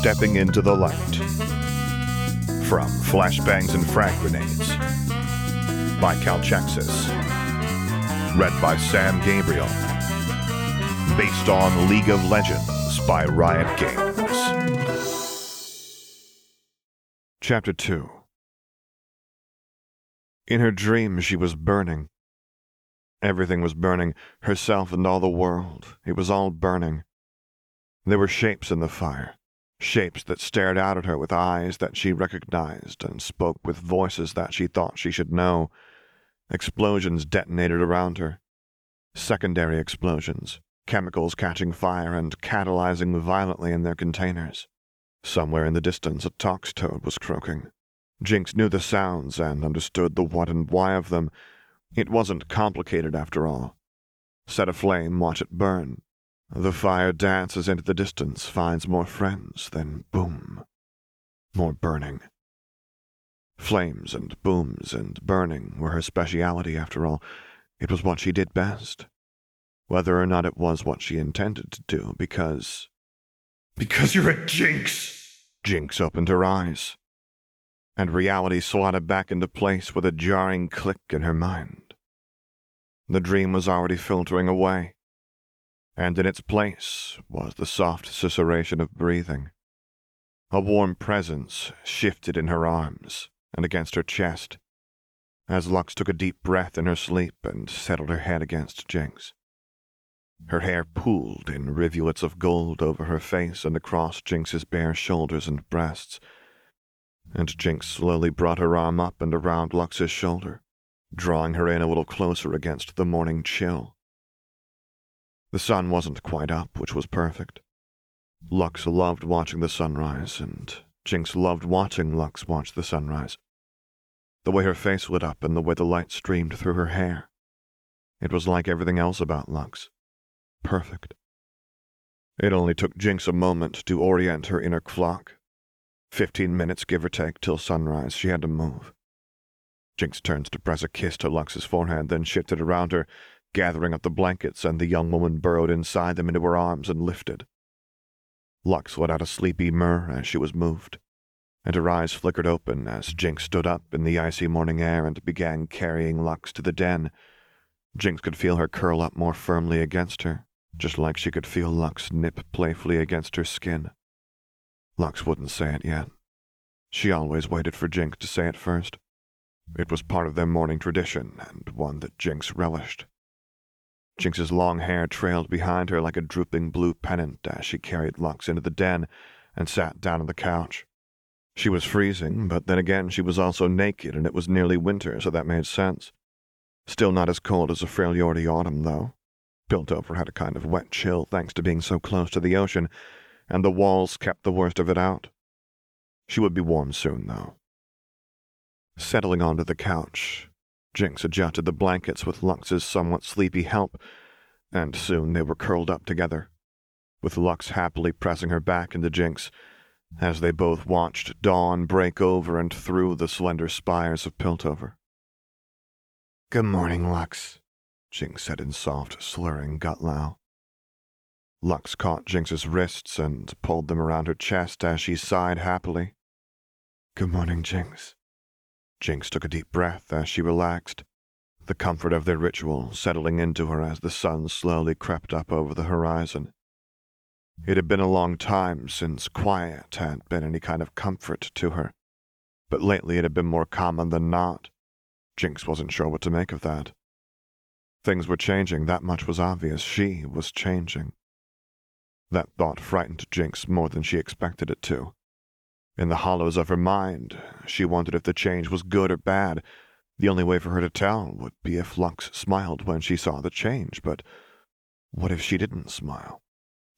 Stepping into the Light. From Flashbangs and Frag Grenades. By Calchexxis. Read by Sam Gabriel. Based on League of Legends by Riot Games. Chapter 2 In her dream, she was burning. Everything was burning, herself and all the world. It was all burning. There were shapes in the fire, shapes that stared out at her with eyes that she recognized and spoke with voices that she thought she should know. Explosions detonated around her. Secondary explosions, chemicals catching fire and catalyzing violently in their containers. Somewhere in the distance, a tox toad was croaking. Jinx knew the sounds and understood the what and why of them. It wasn't complicated after all. Set a flame, watch it burn. The fire dances into the distance, finds more friends, then boom. More burning. Flames and booms and burning were her speciality after all. It was what she did best. Whether or not it was what she intended to do, because. Because you're a jinx! Jinx opened her eyes, and reality slotted back into place with a jarring click in her mind. The dream was already filtering away, and in its place was the soft susurration of breathing. A warm presence shifted in her arms and against her chest as Lux took a deep breath in her sleep and settled her head against Jinx. Her hair pooled in rivulets of gold over her face and across Jinx's bare shoulders and breasts, and Jinx slowly brought her arm up and around Lux's shoulder, drawing her in a little closer against the morning chill. The sun wasn't quite up, which was perfect. Lux loved watching the sunrise, and Jinx loved watching Lux watch the sunrise. The way her face lit up and the way the light streamed through her hair. It was like everything else about Lux. Perfect. It only took Jinx a moment to orient her inner clock. Fifteen minutes, give or take, till sunrise. She had to move. Jinx turns to press a kiss to Lux's forehead, then shifted around her, gathering up the blankets, and the young woman burrowed inside them into her arms and lifted. Lux let out a sleepy murr as she was moved, and her eyes flickered open as Jinx stood up in the icy morning air and began carrying Lux to the den. Jinx could feel her curl up more firmly against her, just like she could feel Lux nip playfully against her skin. Lux wouldn't say it yet. She always waited for Jinx to say it first. It was part of their morning tradition, and one that Jinx relished. Jinx's long hair trailed behind her like a drooping blue pennant as she carried Lux into the den and sat down on the couch. She was freezing, but then again she was also naked, and it was nearly winter, so that made sense. Still not as cold as a Freljordi autumn, though. Piltover had a kind of wet chill thanks to being so close to the ocean, and the walls kept the worst of it out. She would be warm soon, though. Settling onto the couch, Jinx adjusted the blankets with Lux's somewhat sleepy help, and soon they were curled up together, with Lux happily pressing her back into Jinx as they both watched dawn break over and through the slender spires of Piltover. Good morning, Lux, Jinx said in soft, slurring gutlow. Lux caught Jinx's wrists and pulled them around her chest as she sighed happily. Good morning, Jinx. Jinx took a deep breath as she relaxed, the comfort of their ritual settling into her as the sun slowly crept up over the horizon. It had been a long time since quiet had been any kind of comfort to her, but lately it had been more common than not. Jinx wasn't sure what to make of that. Things were changing, that much was obvious. She was changing. That thought frightened Jinx more than she expected it to. In the hollows of her mind, she wondered if the change was good or bad. The only way for her to tell would be if Lux smiled when she saw the change, but what if she didn't smile?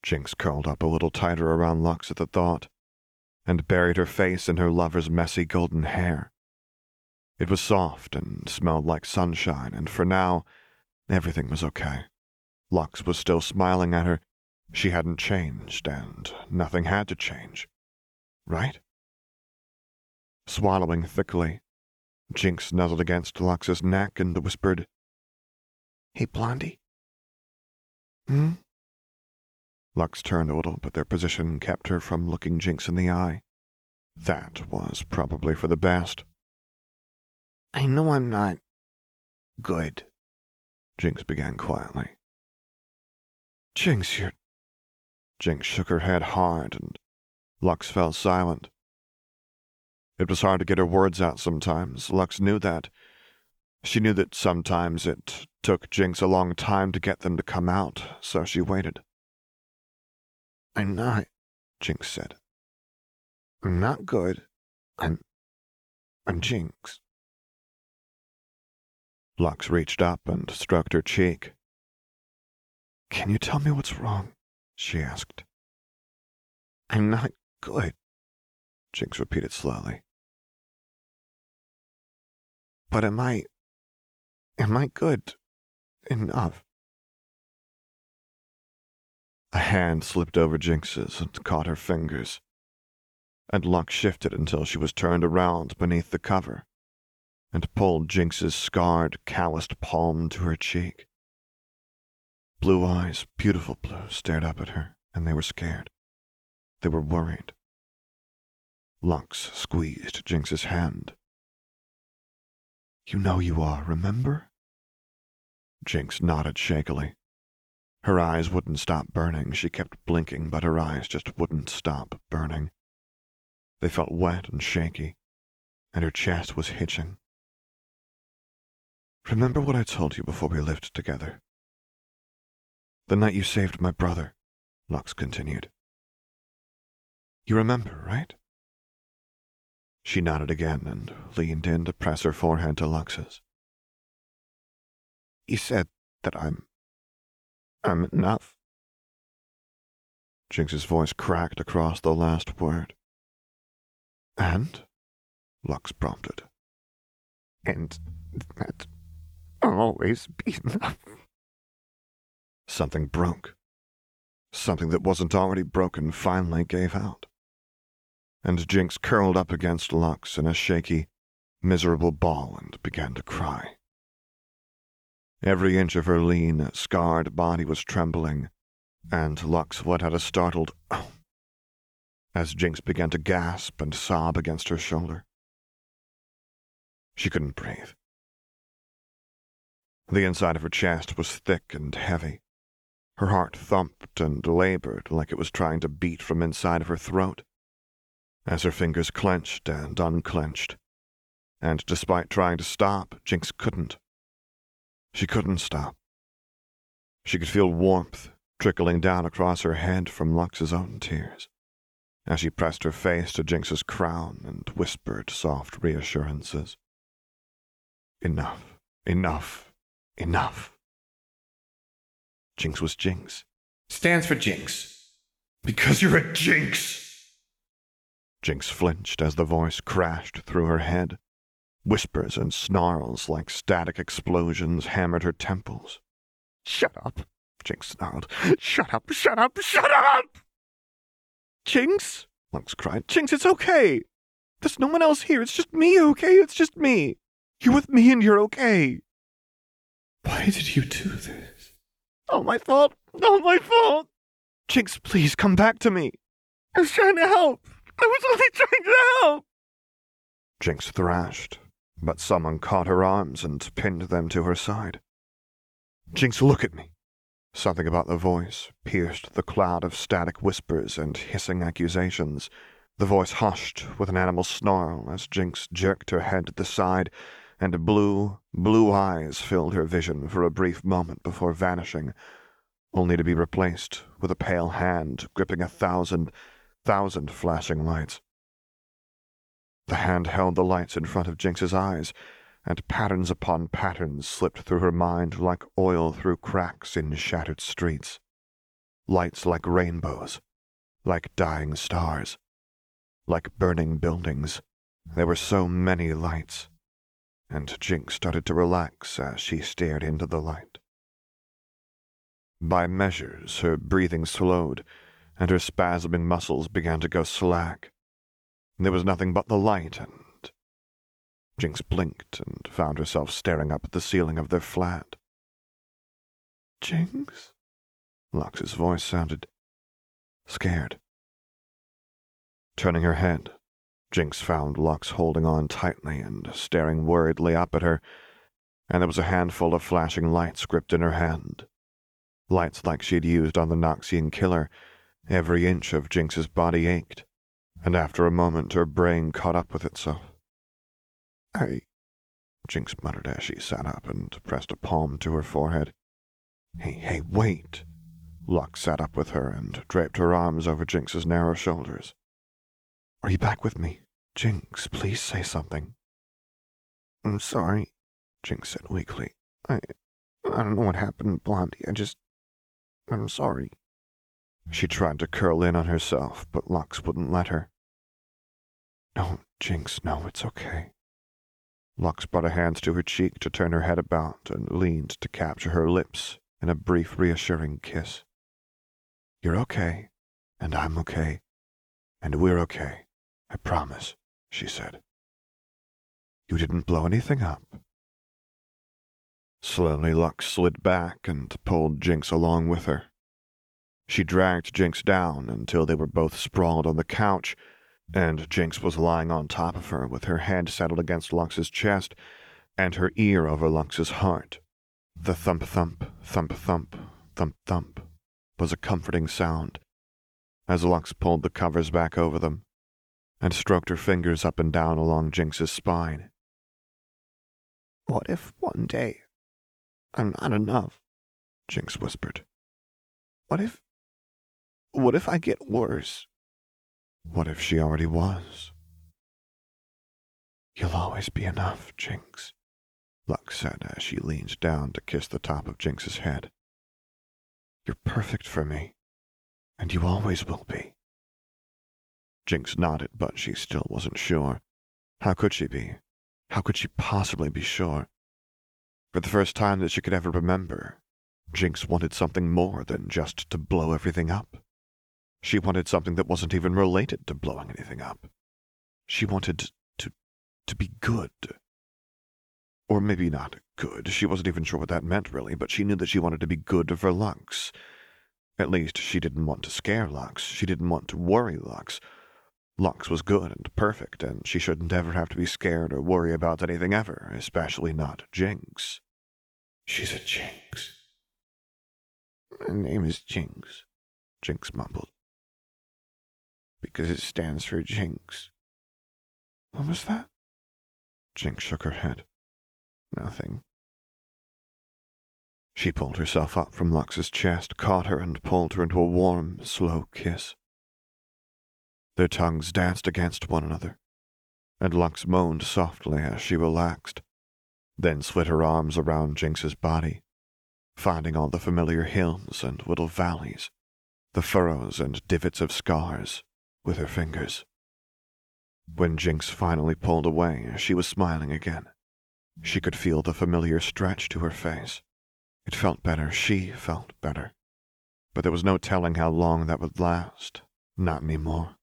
Jinx curled up a little tighter around Lux at the thought, and buried her face in her lover's messy golden hair. It was soft and smelled like sunshine, and for now, everything was okay. Lux was still smiling at her. She hadn't changed, and nothing had to change. Right? Swallowing thickly, Jinx nuzzled against Lux's neck and whispered, Hey, Blondie. Hmm? Lux turned a little, but their position kept her from looking Jinx in the eye. That was probably for the best. I know I'm not good. Jinx began quietly. Jinx, you're. Jinx shook her head hard, and Lux fell silent. It was hard to get her words out sometimes. Lux knew that. She knew that sometimes it took Jinx a long time to get them to come out, so she waited. I'm not, Jinx said. I'm not good. I'm. I'm Jinx. Lux reached up and stroked her cheek. Can you tell me what's wrong? she asked. I'm not good, Jinx repeated slowly. But am I. Am I good enough? A hand slipped over Jinx's and caught her fingers, and Lux shifted until she was turned around beneath the cover and pulled Jinx's scarred, calloused palm to her cheek. Blue eyes, beautiful blue, stared up at her, and they were scared. They were worried. Lux squeezed Jinx's hand. You know you are, remember? Jinx nodded shakily. Her eyes wouldn't stop burning. She kept blinking, but her eyes just wouldn't stop burning. They felt wet and shaky, and her chest was hitching. Remember what I told you before we lived together? The night you saved my brother, Lux continued. You remember, right? She nodded again and leaned in to press her forehead to Lux's. You said that I'm. I'm enough. Jinx's voice cracked across the last word. And? Lux prompted. And that I'll always be enough. Something broke. Something that wasn't already broken finally gave out. And Jinx curled up against Lux in a shaky, miserable ball and began to cry. Every inch of her lean, scarred body was trembling, and Lux let out a startled oh as Jinx began to gasp and sob against her shoulder. She couldn't breathe. The inside of her chest was thick and heavy. Her heart thumped and labored like it was trying to beat from inside of her throat, as her fingers clenched and unclenched. And despite trying to stop, Jinx couldn't. She couldn't stop. She could feel warmth trickling down across her head from Lux's own tears as she pressed her face to Jinx's crown and whispered soft reassurances. Enough, enough, enough. Jinx was Jinx. Stands for Jinx. Because you're a Jinx. Jinx flinched as the voice crashed through her head. Whispers and snarls like static explosions hammered her temples. Shut up, Jinx snarled. Shut up, shut up, shut up! Jinx? Lux cried. Jinx, it's okay. There's no one else here. It's just me, okay? It's just me. You're with me and you're okay. Why did you do this? All my fault. Not my fault. Jinx, please come back to me. I was trying to help. I was only trying to help. Jinx thrashed, but someone caught her arms and pinned them to her side. Jinx, look at me. Something about the voice pierced the cloud of static whispers and hissing accusations. The voice hushed with an animal snarl as Jinx jerked her head to the side, and blue, blue eyes filled her vision for a brief moment before vanishing, only to be replaced with a pale hand gripping a thousand, thousand flashing lights. The hand held the lights in front of Jinx's eyes, and patterns upon patterns slipped through her mind like oil through cracks in shattered streets. Lights like rainbows, like dying stars, like burning buildings. There were so many lights, and Jinx started to relax as she stared into the light. By measures, her breathing slowed, and her spasming muscles began to go slack. There was nothing but the light and Jinx blinked and found herself staring up at the ceiling of their flat. Jinx? Lux's voice sounded scared. Turning her head, Jinx found Lux holding on tightly and staring worriedly up at her, and there was a handful of flashing lights gripped in her hand. Lights like she'd used on the Noxian killer. Every inch of Jinx's body ached, and after a moment her brain caught up with itself. I. Jinx muttered as she sat up and pressed a palm to her forehead. Hey, hey, wait! Lux sat up with her and draped her arms over Jinx's narrow shoulders. Are you back with me? Jinx, please say something. I'm sorry, Jinx said weakly. I. I don't know what happened, Blondie. I just. I'm sorry. She tried to curl in on herself, but Lux wouldn't let her. No, Jinx, no, it's okay. Lux brought a hand to her cheek to turn her head about and leaned to capture her lips in a brief, reassuring kiss. You're okay, and I'm okay, and we're okay, I promise, she said. You didn't blow anything up. Slowly, Lux slid back and pulled Jinx along with her. She dragged Jinx down until they were both sprawled on the couch, and Jinx was lying on top of her with her head settled against Lux's chest and her ear over Lux's heart. The thump thump, thump thump, thump thump was a comforting sound as Lux pulled the covers back over them and stroked her fingers up and down along Jinx's spine. What if one day I'm not enough? Jinx whispered. What if. What if I get worse? What if she already was? You'll always be enough, Jinx, Lux said as she leaned down to kiss the top of Jinx's head. You're perfect for me, and you always will be. Jinx nodded, but she still wasn't sure. How could she be? How could she possibly be sure? For the first time that she could ever remember, Jinx wanted something more than just to blow everything up. She wanted something that wasn't even related to blowing anything up. She wanted to to be good. Or maybe not good. She wasn't even sure what that meant really, but she knew that she wanted to be good for Lux. At least she didn't want to scare Lux. She didn't want to worry Lux. Lux was good and perfect, and she shouldn't ever have to be scared or worry about anything ever, especially not Jinx. She's a Jinx. Her name is Jinx, Jinx mumbled. Because it stands for Jinx. What was that? Jinx shook her head. Nothing. She pulled herself up from Lux's chest, caught her, and pulled her into a warm, slow kiss. Their tongues danced against one another, and Lux moaned softly as she relaxed, then slid her arms around Jinx's body, finding all the familiar hills and little valleys, the furrows and divots of scars, with her fingers. When Jinx finally pulled away, she was smiling again. She could feel the familiar stretch to her face. It felt better, she felt better. But there was no telling how long that would last. Not anymore.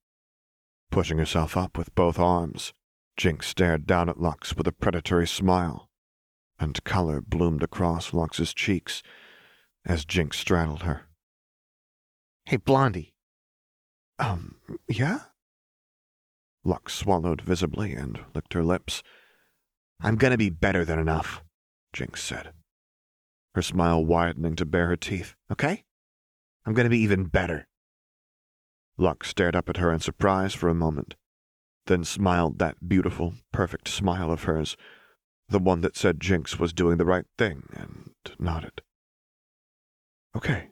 Pushing herself up with both arms, Jinx stared down at Lux with a predatory smile, and color bloomed across Lux's cheeks as Jinx straddled her. Hey, Blondie. Um, yeah? Lux swallowed visibly and licked her lips. I'm gonna be better than enough, Jinx said, her smile widening to bare her teeth. Okay? I'm gonna be even better. Lux stared up at her in surprise for a moment, then smiled that beautiful, perfect smile of hers, the one that said Jinx was doing the right thing, and nodded. Okay,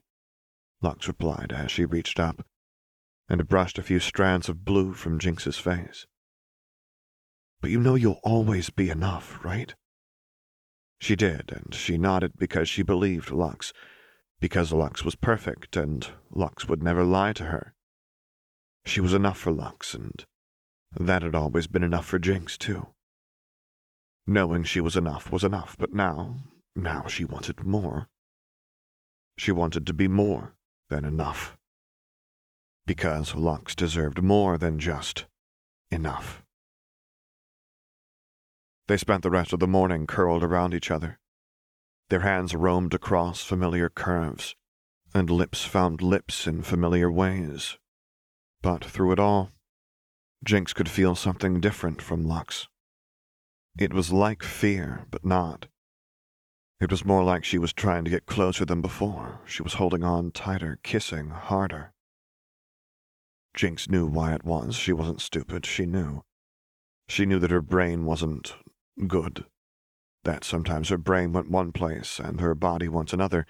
Lux replied as she reached up and brushed a few strands of blue from Jinx's face. But you know you'll always be enough, right? She did, and she nodded because she believed Lux, because Lux was perfect, and Lux would never lie to her. She was enough for Lux, and that had always been enough for Jinx, too. Knowing she was enough was enough, but now, now she wanted more. She wanted to be more than enough. Because Lux deserved more than just enough. They spent the rest of the morning curled around each other. Their hands roamed across familiar curves, and lips found lips in familiar ways, But through it all, Jinx could feel something different from Lux. It was like fear, but not. It was more like she was trying to get closer than before. She was holding on tighter, kissing harder. Jinx knew why it was. She wasn't stupid. She knew. She knew that her brain wasn't good. That sometimes her brain went one place and her body went another.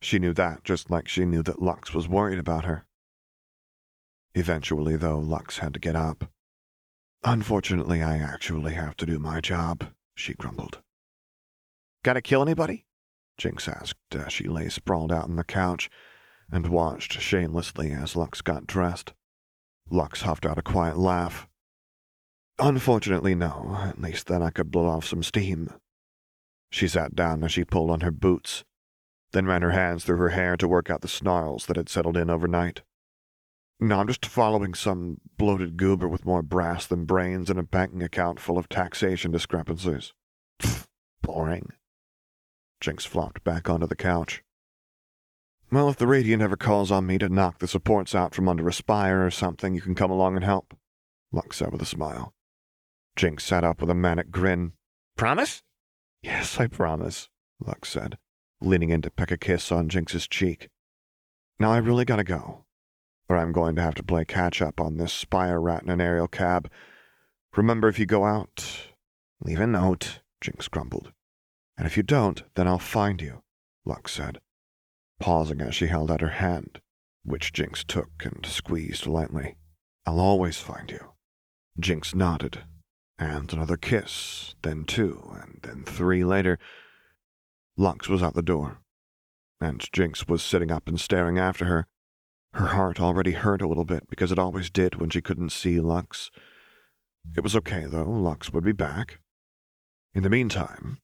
She knew that just like she knew that Lux was worried about her. Eventually, though, Lux had to get up. Unfortunately, I actually have to do my job, she grumbled. Gotta kill anybody? Jinx asked as she lay sprawled out on the couch and watched shamelessly as Lux got dressed. Lux huffed out a quiet laugh. Unfortunately, no. At least then I could blow off some steam. She sat down as she pulled on her boots, then ran her hands through her hair to work out the snarls that had settled in overnight. No, I'm just following some bloated goober with more brass than brains and a banking account full of taxation discrepancies. Pfft, boring. Jinx flopped back onto the couch. Well, if the Radiant ever calls on me to knock the supports out from under a spire or something, you can come along and help, Lux said with a smile. Jinx sat up with a manic grin. Promise? Yes, I promise, Lux said, leaning in to peck a kiss on Jinx's cheek. Now I really gotta go, or I'm going to have to play catch up on this spire rat in an aerial cab. Remember, if you go out, leave a note, Jinx grumbled. And if you don't, then I'll find you, Lux said, pausing as she held out her hand, which Jinx took and squeezed lightly. I'll always find you. Jinx nodded, and another kiss, then two, and then three later. Lux was out the door, and Jinx was sitting up and staring after her. Her heart already hurt a little bit because it always did when she couldn't see Lux. It was okay, though. Lux would be back. In the meantime,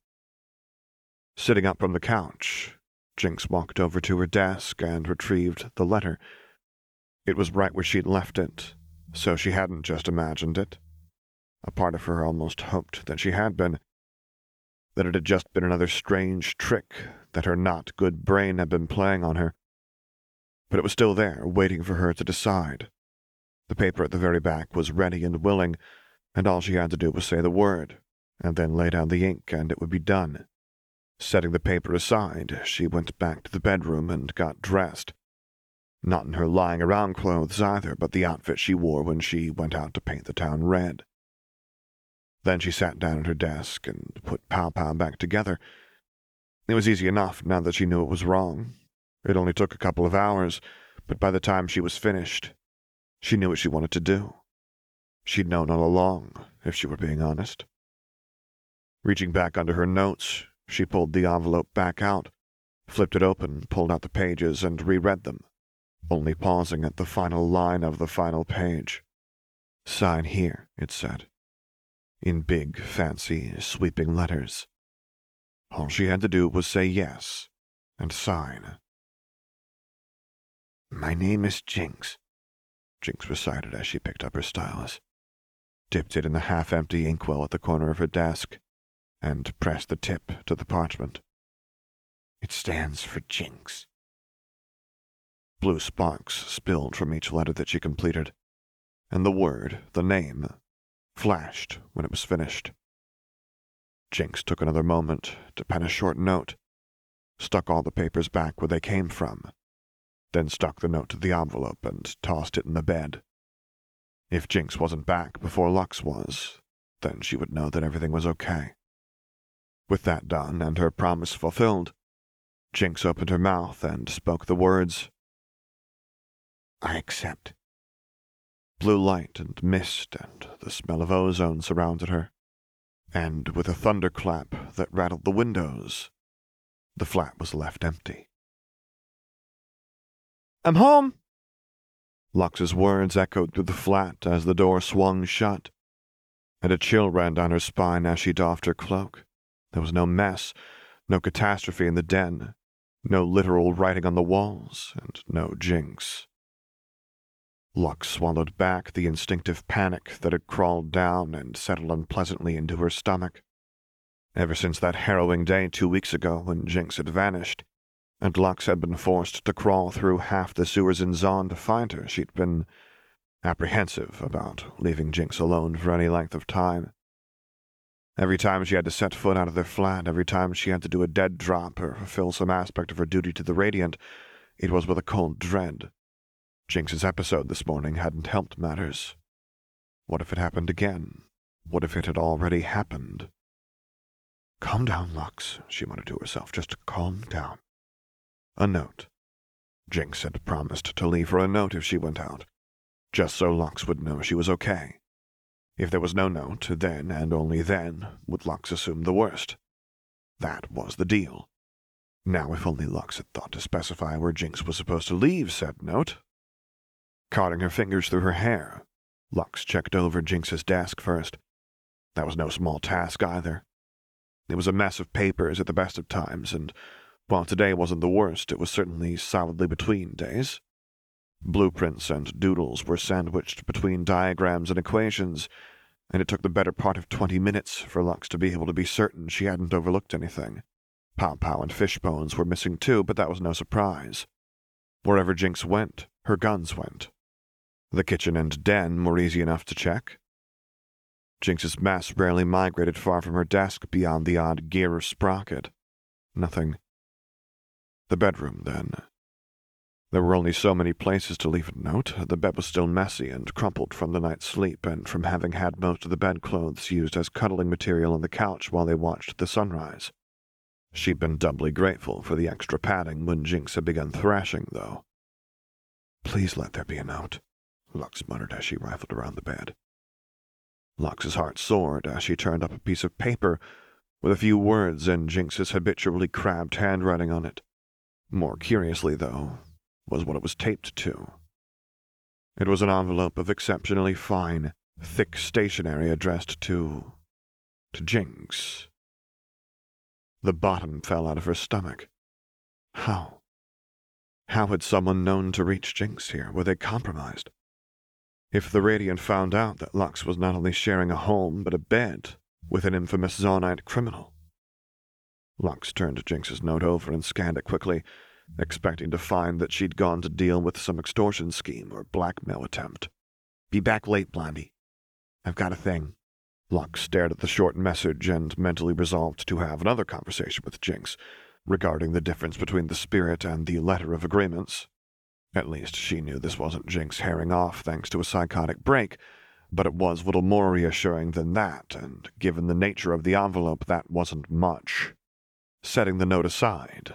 Sitting up from the couch, Jinx walked over to her desk and retrieved the letter. It was right where she'd left it, so she hadn't just imagined it. A part of her almost hoped that she had been, that it had just been another strange trick that her not good brain had been playing on her. But it was still there, waiting for her to decide. The paper at the very back was ready and willing, and all she had to do was say the word, and then lay down the ink, and it would be done. Setting the paper aside, she went back to the bedroom and got dressed. Not in her lying around clothes either, but the outfit she wore when she went out to paint the town red. Then she sat down at her desk and put Pow Pow back together. It was easy enough now that she knew it was wrong. It only took a couple of hours, but by the time she was finished, she knew what she wanted to do. She'd known all along, if she were being honest. Reaching back under her notes, she pulled the envelope back out, flipped it open, pulled out the pages, and reread them, only pausing at the final line of the final page. Sign here, it said, in big, fancy, sweeping letters. All she had to do was say yes and sign. My name is Jinx, Jinx recited as she picked up her stylus, dipped it in the half empty inkwell at the corner of her desk, and pressed the tip to the parchment. It stands for Jinx. Blue sparks spilled from each letter that she completed, and the word, the name, flashed when it was finished. Jinx took another moment to pen a short note, stuck all the papers back where they came from, then stuck the note to the envelope and tossed it in the bed. If Jinx wasn't back before Lux was, then she would know that everything was okay. With that done and her promise fulfilled, Jinx opened her mouth and spoke the words, I accept. Blue light and mist and the smell of ozone surrounded her, and with a thunderclap that rattled the windows, the flat was left empty. I'm home! Lux's words echoed through the flat as the door swung shut, and a chill ran down her spine as she doffed her cloak. There was no mess, no catastrophe in the den, no literal writing on the walls, and no jinx. Lux swallowed back the instinctive panic that had crawled down and settled unpleasantly into her stomach. Ever since that harrowing day two weeks ago when Jinx had vanished, and Lux had been forced to crawl through half the sewers in Zaun to find her, she'd been apprehensive about leaving Jinx alone for any length of time. Every time she had to set foot out of their flat, every time she had to do a dead drop or fulfill some aspect of her duty to the Radiant, it was with a cold dread. Jinx's episode this morning hadn't helped matters. What if it happened again? What if it had already happened? Calm down, Lux, she muttered to herself. Just calm down. A note. Jinx had promised to leave her a note if she went out, just so Lux would know she was okay. If there was no note, then and only then would Lux assume the worst. That was the deal. Now, if only Lux had thought to specify where Jinx was supposed to leave said note. Carding her fingers through her hair, Lux checked over Jinx's desk first. That was no small task either. It was a mess of papers at the best of times, and while today wasn't the worst, it was certainly solidly between days. Blueprints and doodles were sandwiched between diagrams and equations, and it took the better part of twenty minutes for Lux to be able to be certain she hadn't overlooked anything. Pow Pow and Fishbones were missing too, but that was no surprise. Wherever Jinx went, her guns went. The kitchen and den were easy enough to check. Jinx's mess rarely migrated far from her desk beyond the odd gear or sprocket. Nothing. The bedroom, then. There were only so many places to leave a note. The bed was still messy and crumpled from the night's sleep and from having had most of the bedclothes used as cuddling material on the couch while they watched the sunrise. She'd been doubly grateful for the extra padding when Jinx had begun thrashing, though. Please let there be a note, Lux muttered as she rifled around the bed. Lux's heart soared as she turned up a piece of paper with a few words in Jinx's habitually crabbed handwriting on it. More curiously, though, was what it was taped to. It was an envelope of exceptionally fine, thick stationery addressed to. to Jinx. The bottom fell out of her stomach. How? How had someone known to reach Jinx here? Were they compromised? If the Radiant found out that Lux was not only sharing a home, but a bed with an infamous Zaunite criminal. Lux turned Jinx's note over and scanned it quickly, expecting to find that she'd gone to deal with some extortion scheme or blackmail attempt. Be back late, Blondie. I've got a thing. Lux stared at the short message and mentally resolved to have another conversation with Jinx regarding the difference between the spirit and the letter of agreements. At least she knew this wasn't Jinx herring off thanks to a psychotic break, but it was little more reassuring than that, and given the nature of the envelope, that wasn't much. Setting the note aside,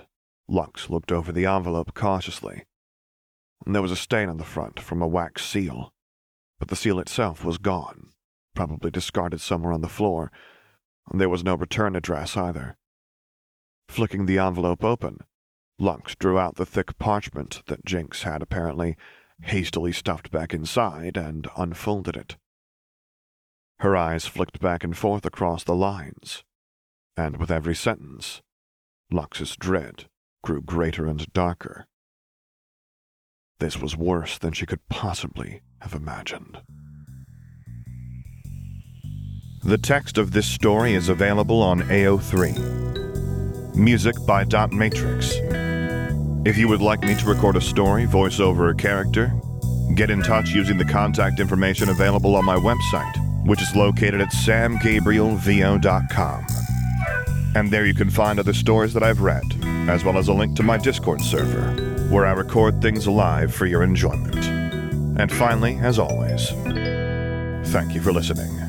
Lux looked over the envelope cautiously. There was a stain on the front from a wax seal, but the seal itself was gone, probably discarded somewhere on the floor. There was no return address either. Flicking the envelope open, Lux drew out the thick parchment that Jinx had apparently hastily stuffed back inside and unfolded it. Her eyes flicked back and forth across the lines, and with every sentence, Lux's dread grew greater and darker. This was worse than she could possibly have imagined. The text of this story is available on AO3. Music by Dot Matrix. If you would like me to record a story, voice over a character, get in touch using the contact information available on my website, which is located at samgabrielvo.com. And there you can find other stories that I've read, as well as a link to my Discord server, where I record things live for your enjoyment. And finally, as always, thank you for listening.